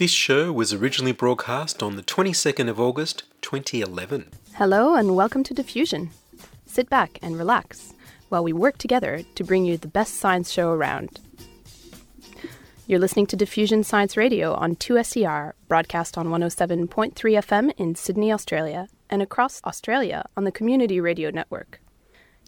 This show was originally broadcast on the 22nd of August 2011. Hello and welcome to Diffusion. Sit back and relax while we work together to bring you the best science show around. You're listening to Diffusion Science Radio on 2SER, broadcast on 107.3 FM in Sydney, Australia, and across Australia on the Community Radio Network.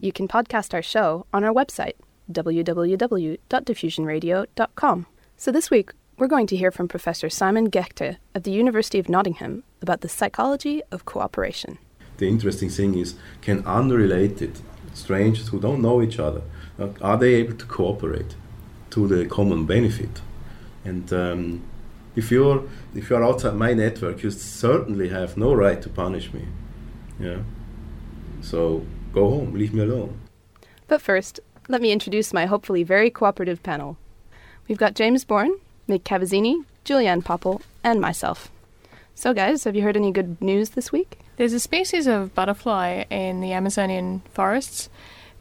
You can podcast our show on our website, www.diffusionradio.com. So this week, we're going to hear from Professor Simon Gächter of the University of Nottingham about the psychology of cooperation. The interesting thing is, can unrelated strangers who don't know each other, uh, are they able to cooperate to the common benefit? And um, if you're if you're outside my network, you certainly have no right to punish me. Yeah. So go home, leave me alone. But first, let me introduce my hopefully very cooperative panel. We've got James Bourne, Mick Cavazzini, Julianne Popple, and myself. So, guys, have you heard any good news this week? There's a species of butterfly in the Amazonian forests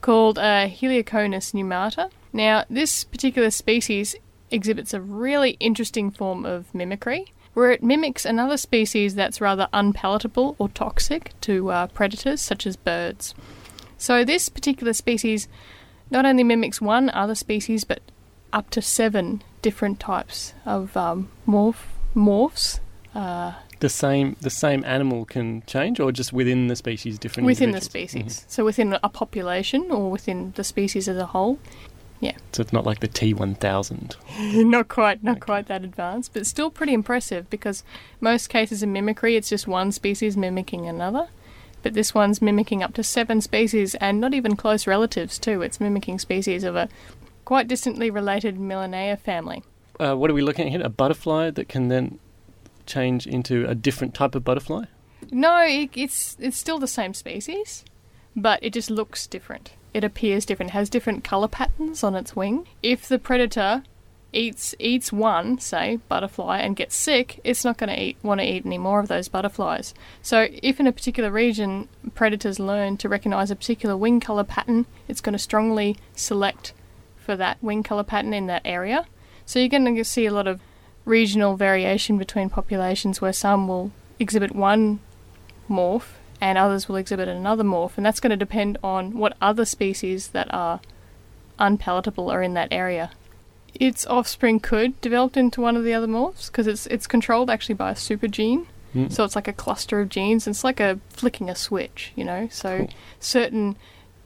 called uh, Heliconius numata. Now, this particular species exhibits a really interesting form of mimicry, where it mimics another species that's rather unpalatable or toxic to uh, predators such as birds. So, this particular species not only mimics one other species, but up to seven different types of um, morph morphs. Uh, the same the same animal can change, or just within the species, different within the species. So within a population or within the species as a whole. Mhm. So it's not like the T one thousand. not quite, not quite that advanced, but still pretty impressive because most cases of mimicry, it's just one species mimicking another. But this one's mimicking up to seven species and not even close relatives too. It's mimicking species of a quite distantly related Melinaea family. Uh, what are we looking at here? A butterfly that can then change into a different type of butterfly. No, it, it's it's still the same species, but it just looks different. It appears different. Has different color patterns on its wing. If the predator eats eats one, say butterfly, and gets sick, it's not going to eat want to eat any more of those butterflies. So, if in a particular region predators learn to recognize a particular wing color pattern, it's going to strongly select for that wing color pattern in that area. So, you're going to see a lot of regional variation between populations where some will exhibit one morph and others will exhibit another morph, and that's going to depend on what other species that are unpalatable are in that area. Its offspring could develop into one of the other morphs because it's it's controlled actually by a super gene. Mm. So it's like a cluster of genes. It's like a flicking a switch, you know. So Cool. certain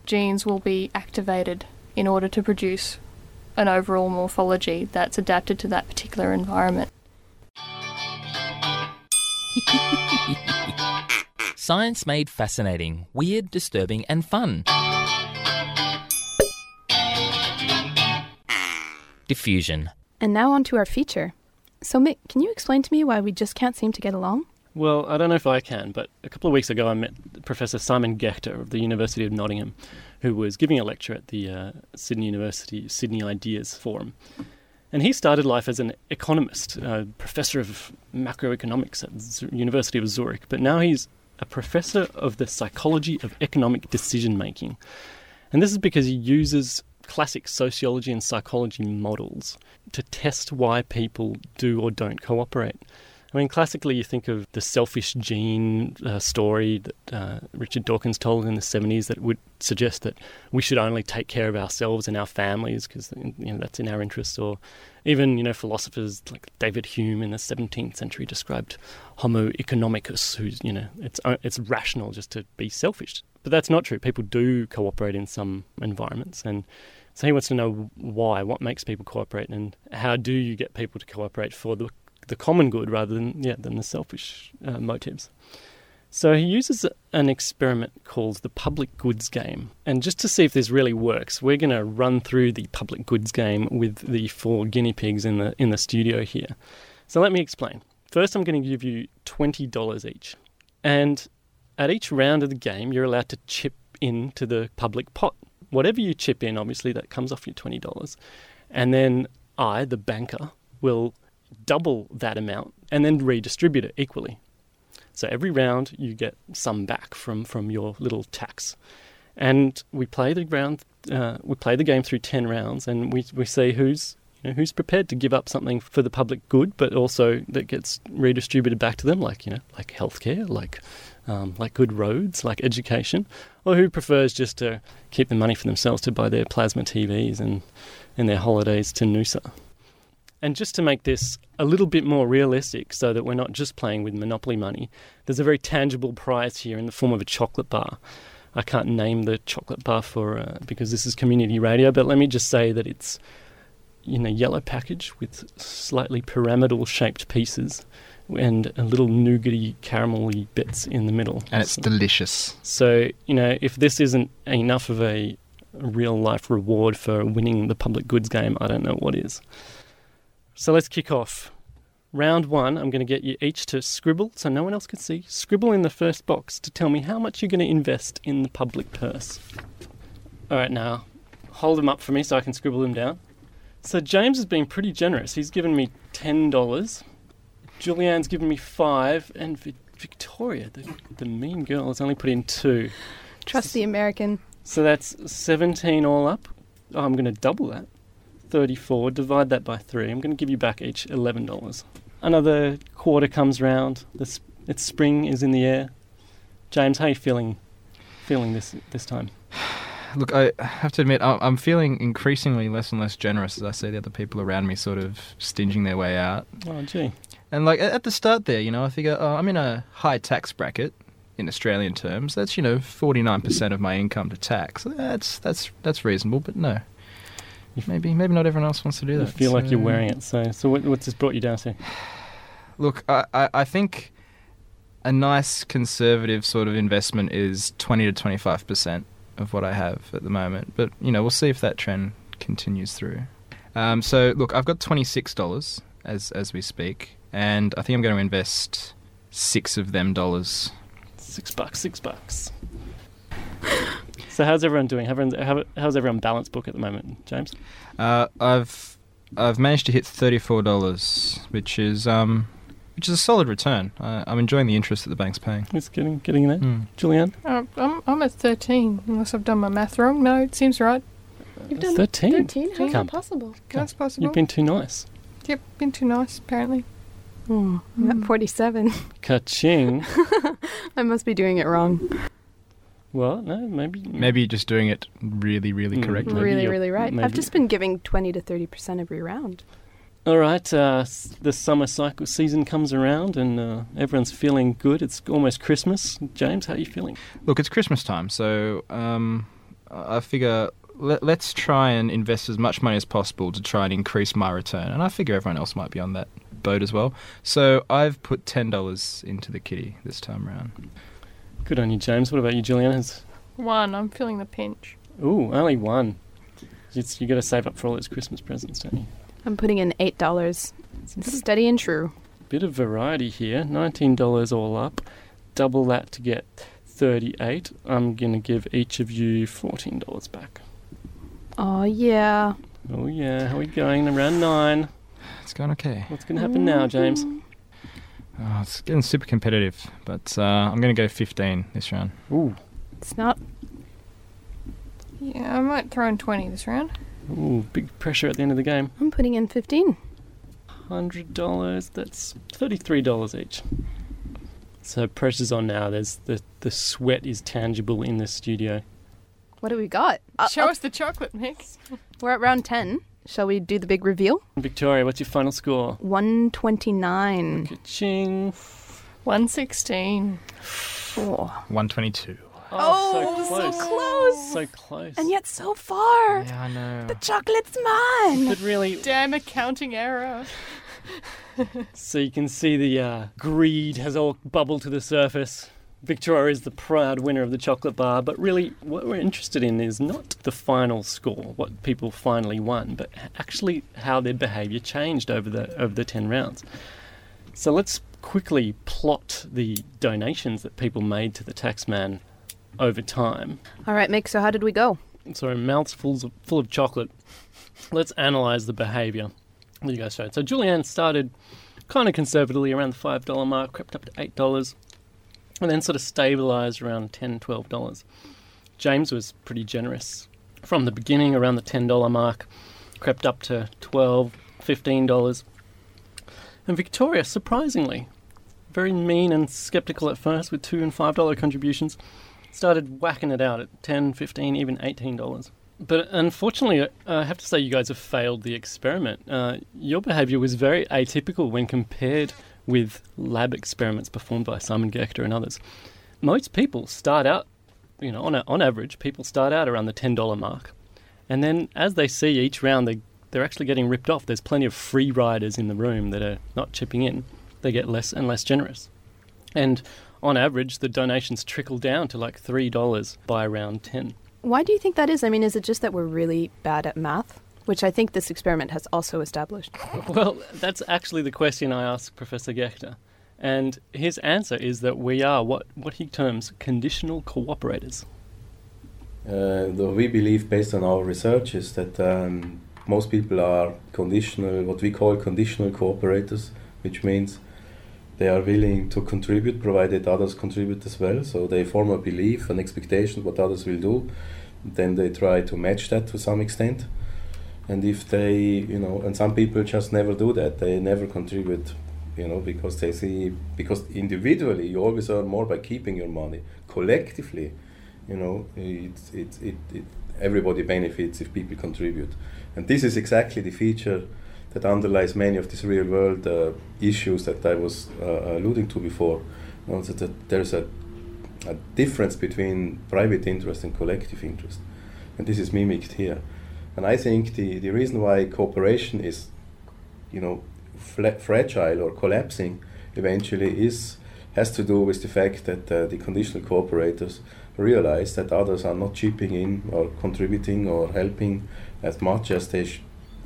genes will be activated in order to produce an overall morphology that's adapted to that particular environment. Science made fascinating, weird, disturbing, and fun. Diffusion. And now on to our feature. So, Mick, can you explain to me why we just can't seem to get along? Well, I don't know if I can, but a couple of weeks ago I met Professor Simon Gächter of the University of Nottingham, who was giving a lecture at the uh, Sydney University Sydney Ideas Forum. And he started life as an economist, a professor of macroeconomics at the University of Zurich, but now he's a professor of the psychology of economic decision making. And this is because he uses classic sociology and psychology models to test why people do or don't cooperate. I mean, classically, you think of the selfish gene uh, story that uh, Richard Dawkins told in the 70s that would suggest that we should only take care of ourselves and our families because you know, that's in our interest. Or even, you know, philosophers like David Hume in the 17th century described Homo economicus, who's, you know, it's, uh, it's rational just to be selfish. But that's not true. People do cooperate in some environments. And so he wants to know why, what makes people cooperate, and how do you get people to cooperate for the the common good rather than yeah than the selfish uh, motives. So he uses an experiment called the public goods game, and just to see if this really works, we're going to run through the public goods game with the four guinea pigs in the in the studio here. So let me explain. First, I'm going to give you twenty dollars each, And at each round of the game, you're allowed to chip into the public pot. Whatever you chip in, obviously, that comes off your $20. And then I, the banker, will double that amount and then redistribute it equally. So every round you get some back from, from your little tax. And we play the round, uh, we play the game through 10 rounds and we, we see who's you know, who's prepared to give up something for the public good, but also that gets redistributed back to them, like you know, like healthcare, like um, like good roads, like education, or who prefers just to keep the money for themselves to buy their plasma TVs and and their holidays to Noosa. And just to make this a little bit more realistic, so that we're not just playing with monopoly money, there's a very tangible prize here in the form of a chocolate bar. I can't name the chocolate bar for uh, because this is community radio, but let me just say that it's in a yellow package with slightly pyramidal shaped pieces and a little nougaty caramelly bits in the middle. And it's So- delicious. so, you know, if this isn't enough of a real life reward for winning the public goods game, I don't know what is. So let's kick off. Round one, I'm going to get you each to scribble so no one else can see. Scribble in the first box to tell me how much you're going to invest in the public purse. All right, now hold them up for me so I can scribble them down. So James has been pretty generous. He's given me $10. Julianne's given me five, and Vi- Victoria, the, the mean girl, has only put in two. Trust the American. So that's 17 all up. Oh, I'm going to double that. 34. Divide that by three. I'm going to give you back each $11. Another quarter comes round. It's spring is in the air. James, how are you feeling? Feeling this this time? Look, I have to admit, I'm feeling increasingly less and less generous as I see the other people around me sort of stinging their way out. Oh, gee. And like at at the start there, you know, I figure oh, I'm in a high tax bracket in Australian terms. That's you know 49% of my income to tax. That's that's that's reasonable, but no. Maybe maybe not everyone else wants to do You that. feel like you're wearing it. So, so what, what's this brought you down to? Look, I, I, I think a nice conservative sort of investment is 20 to 25% of what I have at the moment. But, you know, we'll see if that trend continues through. Um, so, look, I've got $26 as, as we speak, and I think I'm going to invest six of them dollars. Six bucks, six bucks. So how's everyone doing? Everyone's, how, how's everyone balance book at the moment, James? Uh, I've I've managed to hit thirty four dollars, which is um, which is a solid return. I, I'm enjoying the interest that the bank's paying. It's getting getting there. Hmm. Julianne? Uh, I'm, I'm at 13, unless I've done my math wrong. No, it seems right. You've done 13? 13? How's Come. that possible? That's possible. You've been too nice. Yep, been too nice, apparently. Oh, I'm at 47. Ka-ching. I must be doing it wrong. Well, no, maybe. Maybe you're just doing it really, really Mm. correctly. Really, really right. I've just been giving 20 to 30% every round. All right, uh, the summer cycle season comes around and uh, everyone's feeling good. It's almost Christmas. James, how are you feeling? Look, it's Christmas time, so um, I I figure let, let's try and invest as much money as possible to try and increase my return. And I figure everyone else might be on that boat as well. So I've put ten dollars into the kitty this time around. Good on you, James. What about you, Julianne? Has One, I'm feeling the pinch. ooh, only one. It's, you got to save up for all those Christmas presents, don't you? I'm putting in $8. Steady and true. Bit of variety here. Nineteen dollars all up. Double that to get thirty-eight. I'm gonna give each of you fourteen dollars back. Oh, yeah. Oh yeah, how are we going? Around nine. It's going okay. What's gonna happen now, James? Mm. Oh, it's getting super competitive, but uh, I'm going to go fifteen this round. Ooh, It's not. Yeah, I might throw in 20 this round. ooh, big pressure at the end of the game. I'm putting in 15. hundred dollars. That's thirty-three dollars each. So pressure's on now. There's the the sweat is tangible in the studio. What do we got? Uh, Show uh, us the chocolate mix. We're at round 10. Shall we do the big reveal? Victoria, what's your final score? 129. Ka-ching. 116. Oh. One twenty-two. Oh, so so close. close. So close. And yet so far. Yeah, I know. The chocolate's mine. but really, Damn accounting error. so you can see the uh, greed has all bubbled to the surface. Victoria is the proud winner of the chocolate bar, but really, what we're interested in is not the final score, what people finally won, but actually how their behaviour changed over the over the ten rounds. So let's quickly plot the donations that people made to the taxman over time. All right, Mick, so how did we go? So mouths full of, full of chocolate. Let's analyze the behaviour that you guys showed. So Julianne started kind of conservatively around the $5 mark, crept up to $8, and then sort of stabilised around $10, $12. James was pretty generous from the beginning, around the $10 mark, crept up to $12, $15. And Victoria, surprisingly, very mean and skeptical at first with 2 and $5 contributions, started whacking it out at $10, $15, even $18. But unfortunately, I have to say you guys have failed the experiment. Uh, your behaviour was very atypical when compared with lab experiments performed by Simon Gächter and others. Most people start out, you know, on, a, on average, people start out around the $10 mark. And then as they see each round, they, they're actually getting ripped off. There's plenty of free riders in the room that are not chipping in. They get less and less generous. And on average, the donations trickle down to like $3 by around 10. Why do you think that is? I mean, is it just that we're really bad at math? Which I think this experiment has also established. Well, that's actually the question I asked Professor Gächter. And his answer is that we are what, what he terms conditional cooperators. Uh, though we believe, based on our research, is that um, most people are conditional, what we call conditional cooperators, which means they are willing to contribute provided others contribute as well. So they form a belief, an expectation what others will do. Then they try to match that to some extent. And if they, you know, and some people just never do that, they never contribute, you know, because they see, because individually you always earn more by keeping your money. Collectively, you know, it's, it's, it, it, everybody benefits if people contribute. And this is exactly the feature that underlies many of these real world uh, issues that I was uh, alluding to before. You know, that, that there's a, a difference between private interest and collective interest. And this is mimicked here. And I think the, the reason why cooperation is, you know, fla- fragile or collapsing eventually is has to do with the fact that uh, the conditional cooperators realize that others are not chipping in or contributing or helping as much as they sh-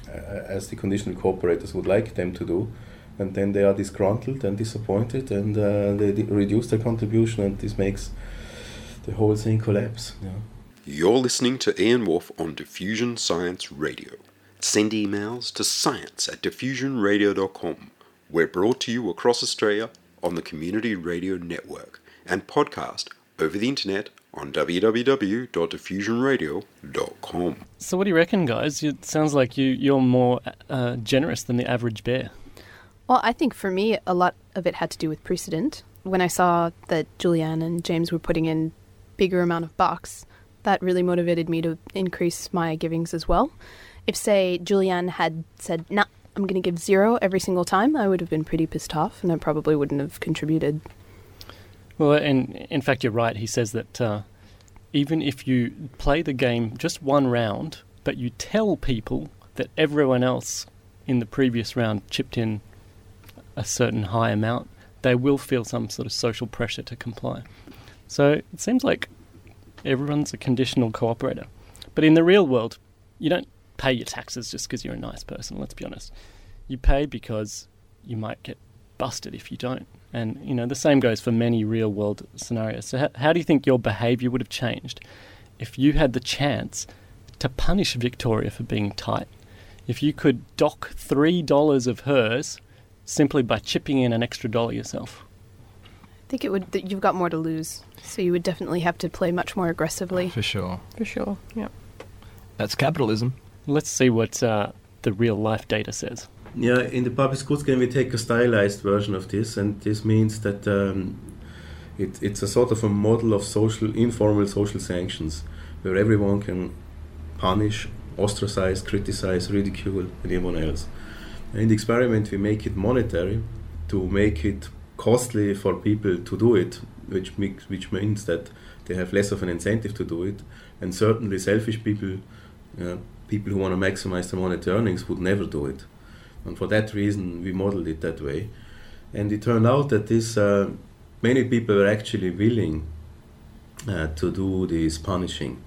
uh, as the conditional cooperators would like them to do and then they are disgruntled and disappointed and uh, they d- reduce their contribution and this makes the whole thing collapse yeah. You're listening to Ian Wolf on Diffusion Science Radio. Send emails to science at diffusionradio.com. We're brought to you across Australia on the Community Radio Network and podcast over the internet on www.diffusionradio.com. So, what do you reckon, guys? It sounds like you, you're more uh, generous than the average bear. Well, I think for me, a lot of it had to do with precedent. When I saw that Julianne and James were putting in bigger amount of bucks, that really motivated me to increase my givings as well. If, say, Julianne had said, nah, I'm going to give zero every single time, I would have been pretty pissed off and I probably wouldn't have contributed. Well, and in fact, you're right. He says that uh, even if you play the game just one round, but you tell people that everyone else in the previous round chipped in a certain high amount, they will feel some sort of social pressure to comply. So it seems like everyone's a conditional cooperator. But in the real world, you don't pay your taxes just because you're a nice person, let's be honest. You pay because you might get busted if you don't. And, you know, the same goes for many real world scenarios. So, how, how do you think your behaviour would have changed if you had the chance to punish Victoria for being tight? If you could dock $3 of hers simply by chipping in an extra dollar yourself? I think it would. That you've got more to lose, so you would definitely have to play much more aggressively. For sure. For sure, yeah. That's capitalism. Let's see what uh, the real life data says. Yeah, in the public schools game we take a stylized version of this, and this means that um, it, it's a sort of a model of social, informal social sanctions, where everyone can punish, ostracize, criticize, ridicule anyone else. In the experiment, we make it monetary to make it costly for people to do it, which makes, which means that they have less of an incentive to do it, and certainly selfish people, uh, people who want to maximize their monetary earnings, would never do it. And for that reason, we modeled it that way. And it turned out that this uh, many people were actually willing uh, to do this punishing,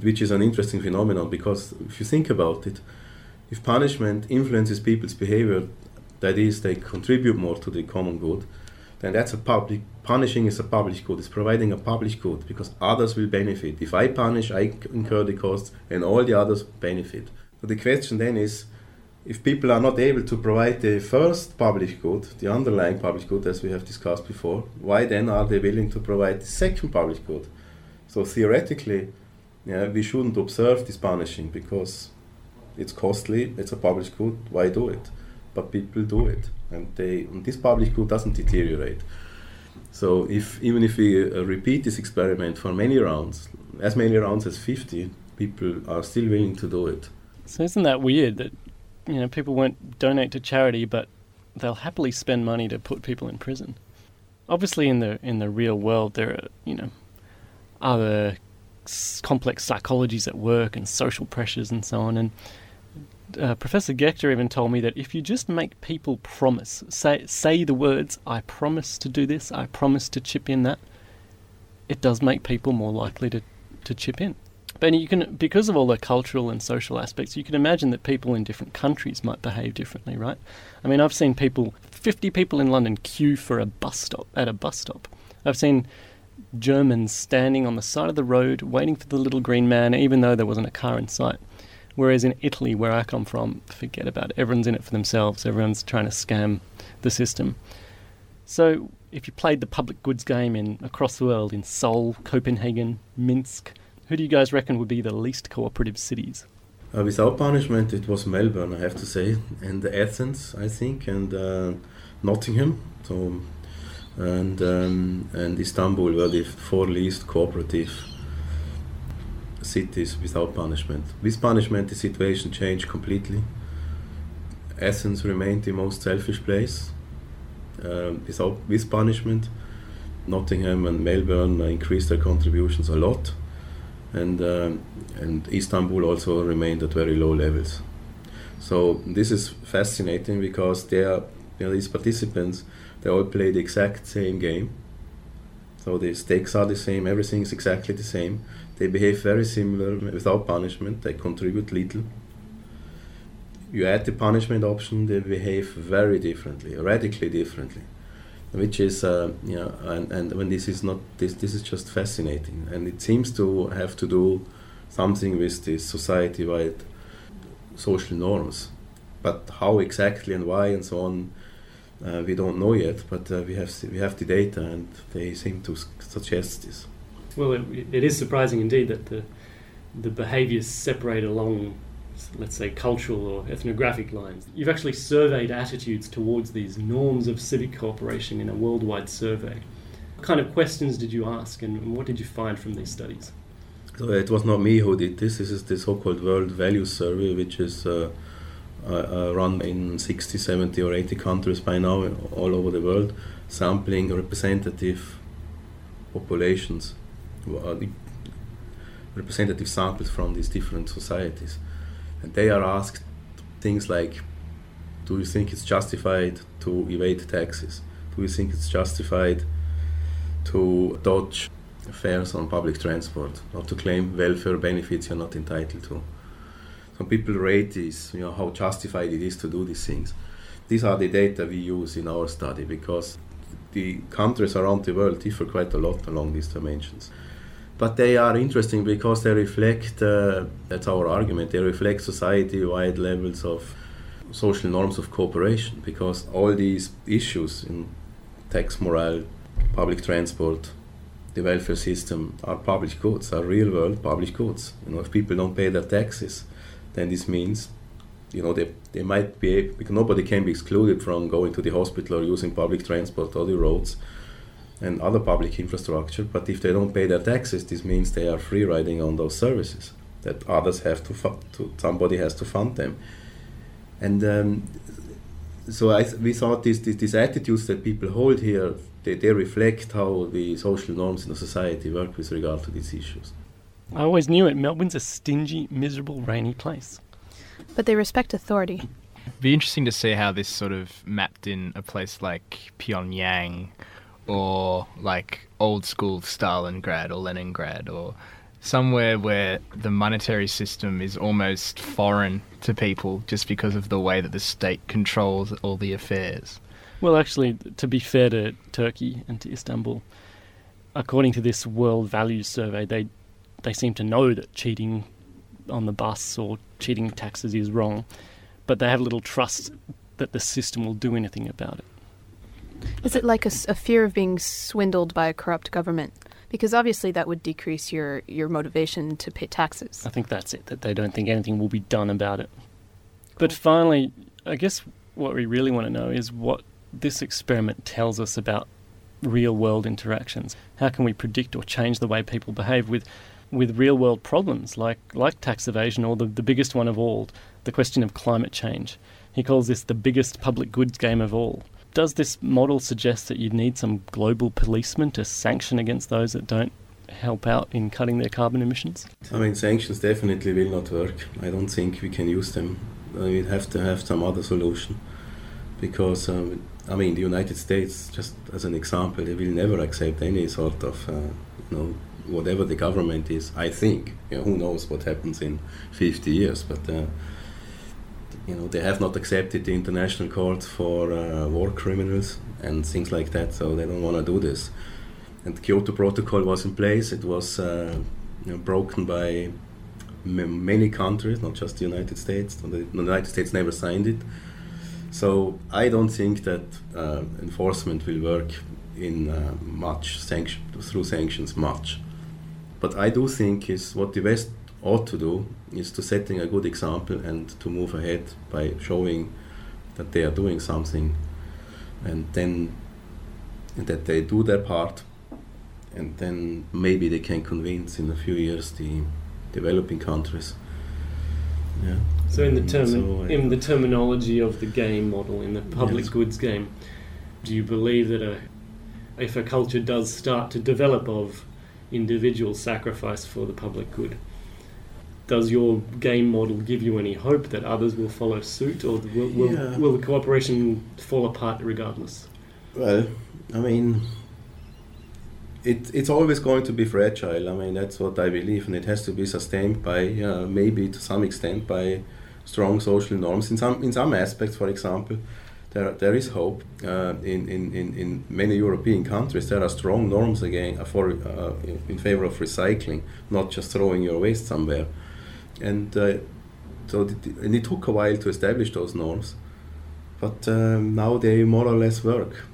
which is an interesting phenomenon because if you think about it, if punishment influences people's behavior, that is, they contribute more to the common good, then that's a public punishing is a public good. It's providing a public good because others will benefit. If I punish, I incur the costs, and all the others benefit. So the question then is, if people are not able to provide the first public good, the underlying public good, as we have discussed before, why then are they willing to provide the second public good? So theoretically, yeah, we shouldn't observe this punishing because it's costly, it's a public good. Why do it? But people do it, and they and this public good doesn't deteriorate. So if even if we uh, repeat this experiment for many rounds, as many rounds as 50, people are still willing to do it. So isn't that weird that you know people won't donate to charity, but they'll happily spend money to put people in prison? Obviously, in the in the real world, there are you know other complex psychologies at work and social pressures and so on. And uh, Professor Gächter even told me that if you just make people promise, say say the words "I promise to do this," "I promise to chip in that," it does make people more likely to to chip in. But you can, because of all the cultural and social aspects, you can imagine that people in different countries might behave differently, right? I mean, I've seen people, 50 people in London queue for a bus stop, at a bus stop. I've seen Germans standing on the side of the road waiting for the little green man, even though there wasn't a car in sight. Whereas in Italy, where I come from, forget about it. Everyone's in it for themselves. Everyone's trying to scam the system. So if you played the public goods game in across the world in Seoul, Copenhagen, Minsk, who do you guys reckon would be the least cooperative cities? Uh, without punishment, it was Melbourne, I have to say, and Athens, I think, and uh, Nottingham, so and um, and Istanbul were the four least cooperative cities without punishment. With punishment, the situation changed completely. Athens remained the most selfish place. Uh, without with punishment, Nottingham and Melbourne uh, increased their contributions a lot and um, and Istanbul also remained at very low levels. So this is fascinating because they are you know, these participants they all play the exact same game. So the stakes are the same, everything is exactly the same. They behave very similar without punishment. They contribute little. You add the punishment option, they behave very differently, radically differently which is uh, you know, and, and when this is not this this is just fascinating, and it seems to have to do something with the society-wide social norms, but how exactly and why and so on, uh, we don't know yet. But uh, we have we have the data, and they seem to suggest this. Well, it, it is surprising indeed that the the behaviours separate along let's say, cultural or ethnographic lines. You've actually surveyed attitudes towards these norms of civic cooperation in a worldwide survey. What kind of questions did you ask and what did you find from these studies? So it was not me who did this. This is the so-called World Values Survey, which is uh, uh, run in 60, 70 or 80 countries by now all over the world, sampling representative populations, uh, Uh, representative samples from these different societies. And they are asked things like do you think it's justified to evade taxes? Do you think it's justified to dodge fares on public transport or to claim welfare benefits you're not entitled to? Some people rate this you know how justified it is to do these things. These are the data we use in our study because the countries around the world differ quite a lot along these dimensions but they are interesting because they reflect uh, that's our argument they reflect society wide levels of social norms of cooperation because all these issues in tax morale public transport the welfare system are public goods are real world public goods. You know if people don't pay their taxes then this means you know they, they might be because nobody can be excluded from going to the hospital or using public transport or the roads and other public infrastructure. But if they don't pay their taxes, this means they are free riding on those services that others have to, fu- to somebody has to fund them. And um, so I, we thought these, these, these attitudes that people hold here, they, they reflect how the social norms in the society work with regard to these issues. I always knew it. Melbourne's a stingy, miserable, rainy place. But they respect authority. Be interesting to see how this sort of mapped in a place like Pyongyang or like old school Stalingrad or Leningrad or somewhere where the monetary system is almost foreign to people just because of the way that the state controls all the affairs. Well, actually, to be fair to Turkey and to Istanbul, according to this World Values Survey, they they seem to know that cheating on the bus or cheating taxes is wrong, but they have little trust that the system will do anything about it. Is it like a fear of being swindled by a corrupt government? Because obviously that would decrease your, your motivation to pay taxes. I think that's it, that they don't think anything will be done about it. But finally, I guess what we really want to know is what this experiment tells us about real world interactions. How can we predict or change the way people behave with with real world problems like, like tax evasion or the, the biggest one of all, the question of climate change? He calls this the biggest public goods game of all. Does this model suggest that you need some global policeman to sanction against those that don't help out in cutting their carbon emissions? I mean, sanctions definitely will not work. I don't think we can use them. Uh, we have to have some other solution because, um, I mean, the United States, just as an example, they will never accept any sort of, uh, you know, whatever the government is. I think. You know, who knows what happens in 50 years, but. Uh, you know, they have not accepted the International Court for uh, war criminals and things like that, so they don't want to do this. And the Kyoto Protocol was in place. It was uh, you know, broken by m- many countries, not just the United States. The United States never signed it. So I don't think that uh, enforcement will work in uh, much sanction through sanctions much. But I do think is what the West ought to do is to setting a good example and to move ahead by showing that they are doing something, and then that they do their part, and then maybe they can convince in a few years the developing countries. Yeah. So in the term, so I- in the terminology of the game model, in the public Yes. goods game, do you believe that a, if a culture does start to develop of individual sacrifice for the public good, does your game model give you any hope that others will follow suit, or will, will, Yeah. will the cooperation fall apart regardless? Well, I mean, it, it's always going to be fragile. I mean, that's what I believe, and it has to be sustained by uh, maybe to some extent by strong social norms. In some in some aspects, for example, there there is hope. Uh, in, in, in, in many European countries, there are strong norms again uh, for uh, in, in favor of recycling, not just throwing your waste somewhere. And uh, so, and it took a while to establish those norms, but um, now they more or less work.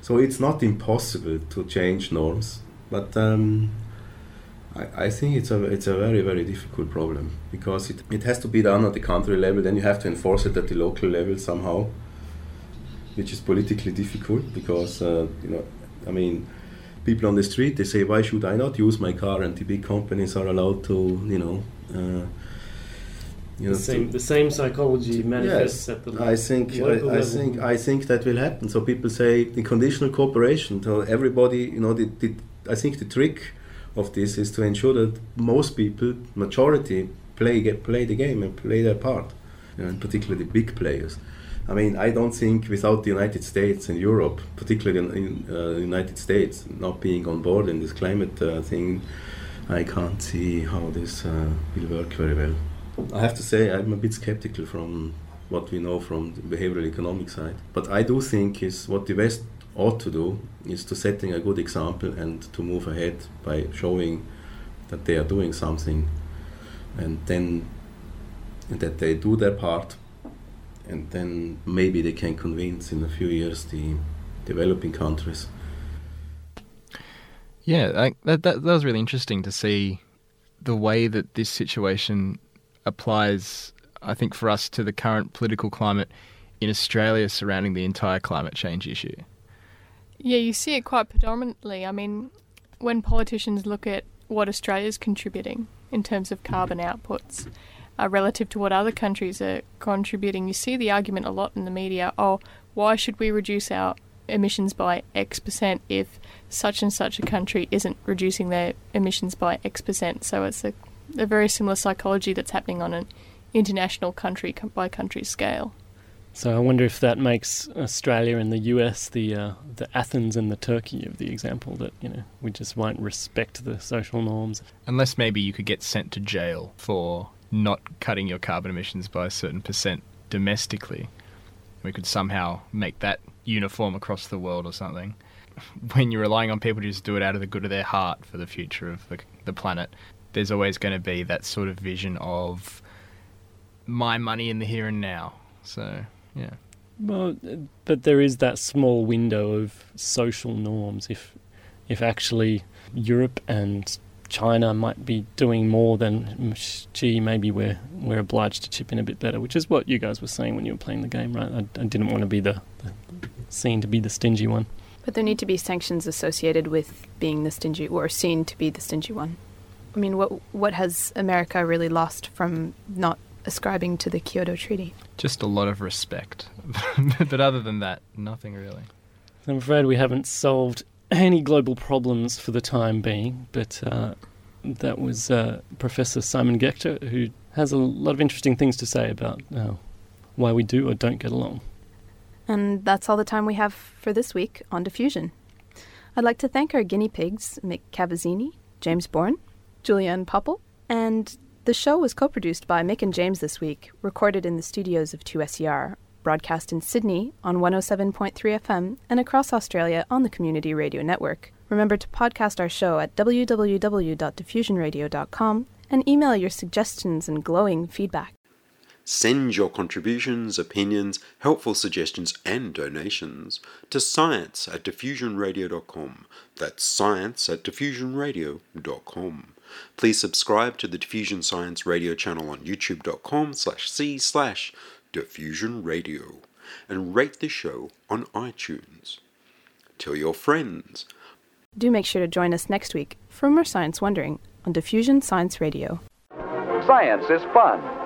So it's not impossible to change norms, but um, I, I think it's a it's a very very difficult problem because it, it has to be done at the country level. Then you have to enforce it at the local level somehow, which is politically difficult because uh, you know I mean people on the street they say why should I not use my car and the big companies are allowed to you know. Uh, you The same, the same psychology manifests at the I think local I, I level. think I think that will happen. So people say the conditional cooperation. So everybody, you know, the, the, I think the trick of this is to ensure that most people, majority, play get, play the game and play their part, you know, and particularly the big players. I mean, I don't think without the United States and Europe, particularly in, in uh, the United States, not being on board in this climate uh, thing, I can't see how this uh, will work very well. I have to say I'm a bit skeptical from what we know from the behavioral economic side. But I do think is what the West ought to do is to setting a good example and to move ahead by showing that they are doing something and then that they do their part and then maybe they can convince in a few years the developing countries. Yeah, that, that that was really interesting to see the way that this situation applies. I think for us to the current political climate in Australia surrounding the entire climate change issue. Yeah, you see it quite predominantly. I mean, when politicians look at what Australia's contributing in terms of carbon outputs uh, relative to what other countries are contributing, you see the argument a lot in the media oh, why should we reduce our emissions by X percent if such and such a country isn't reducing their emissions by X percent? So it's a, a very similar psychology that's happening on an international country by country scale. So I wonder if that makes Australia and the US the uh, the Athens and the Turkey of the example that you know we just won't respect the social norms. Unless maybe you could get sent to jail for not cutting your carbon emissions by a certain percent domestically. We could somehow make that uniform across the world or something. When you're relying on people to just do it out of the good of their heart for the future of the, the planet, there's always going to be that sort of vision of my money in the here and now. So yeah. Well, but there is that small window of social norms. If if actually Europe and China might be doing more than gee, maybe we're we're obliged to chip in a bit better, which is what you guys were saying when you were playing the game, right? I, I didn't want to be the, the seen to be the stingy one. But there need to be sanctions associated with being the stingy or seen to be the stingy one. I mean, what what has America really lost from not ascribing to the Kyoto Treaty? Just a lot of respect. but other than that, nothing really. I'm afraid we haven't solved any global problems for the time being, but uh, that was uh, Professor Simon Gächter, who has a lot of interesting things to say about uh, why we do or don't get along. And that's all the time we have for this week on Diffusion. I'd like to thank our guinea pigs, Mick Cavazzini, James Bourne, Julianne Popple, and the show was co produced by Mick and James this week, recorded in the studios of 2SER, broadcast in Sydney on 107.3 FM and across Australia on the Community Radio Network. Remember to podcast our show at www.diffusionradio.com and email your suggestions and glowing feedback. Send your contributions, opinions, helpful suggestions, and donations to science at diffusionradio.com. That's science at diffusionradio.com. Please subscribe to the Diffusion Science Radio channel on youtube.com slash c slash diffusion radio and rate the show on iTunes. Tell your friends. Do make sure to join us next week for more Science Wondering on Diffusion Science Radio. Science is fun.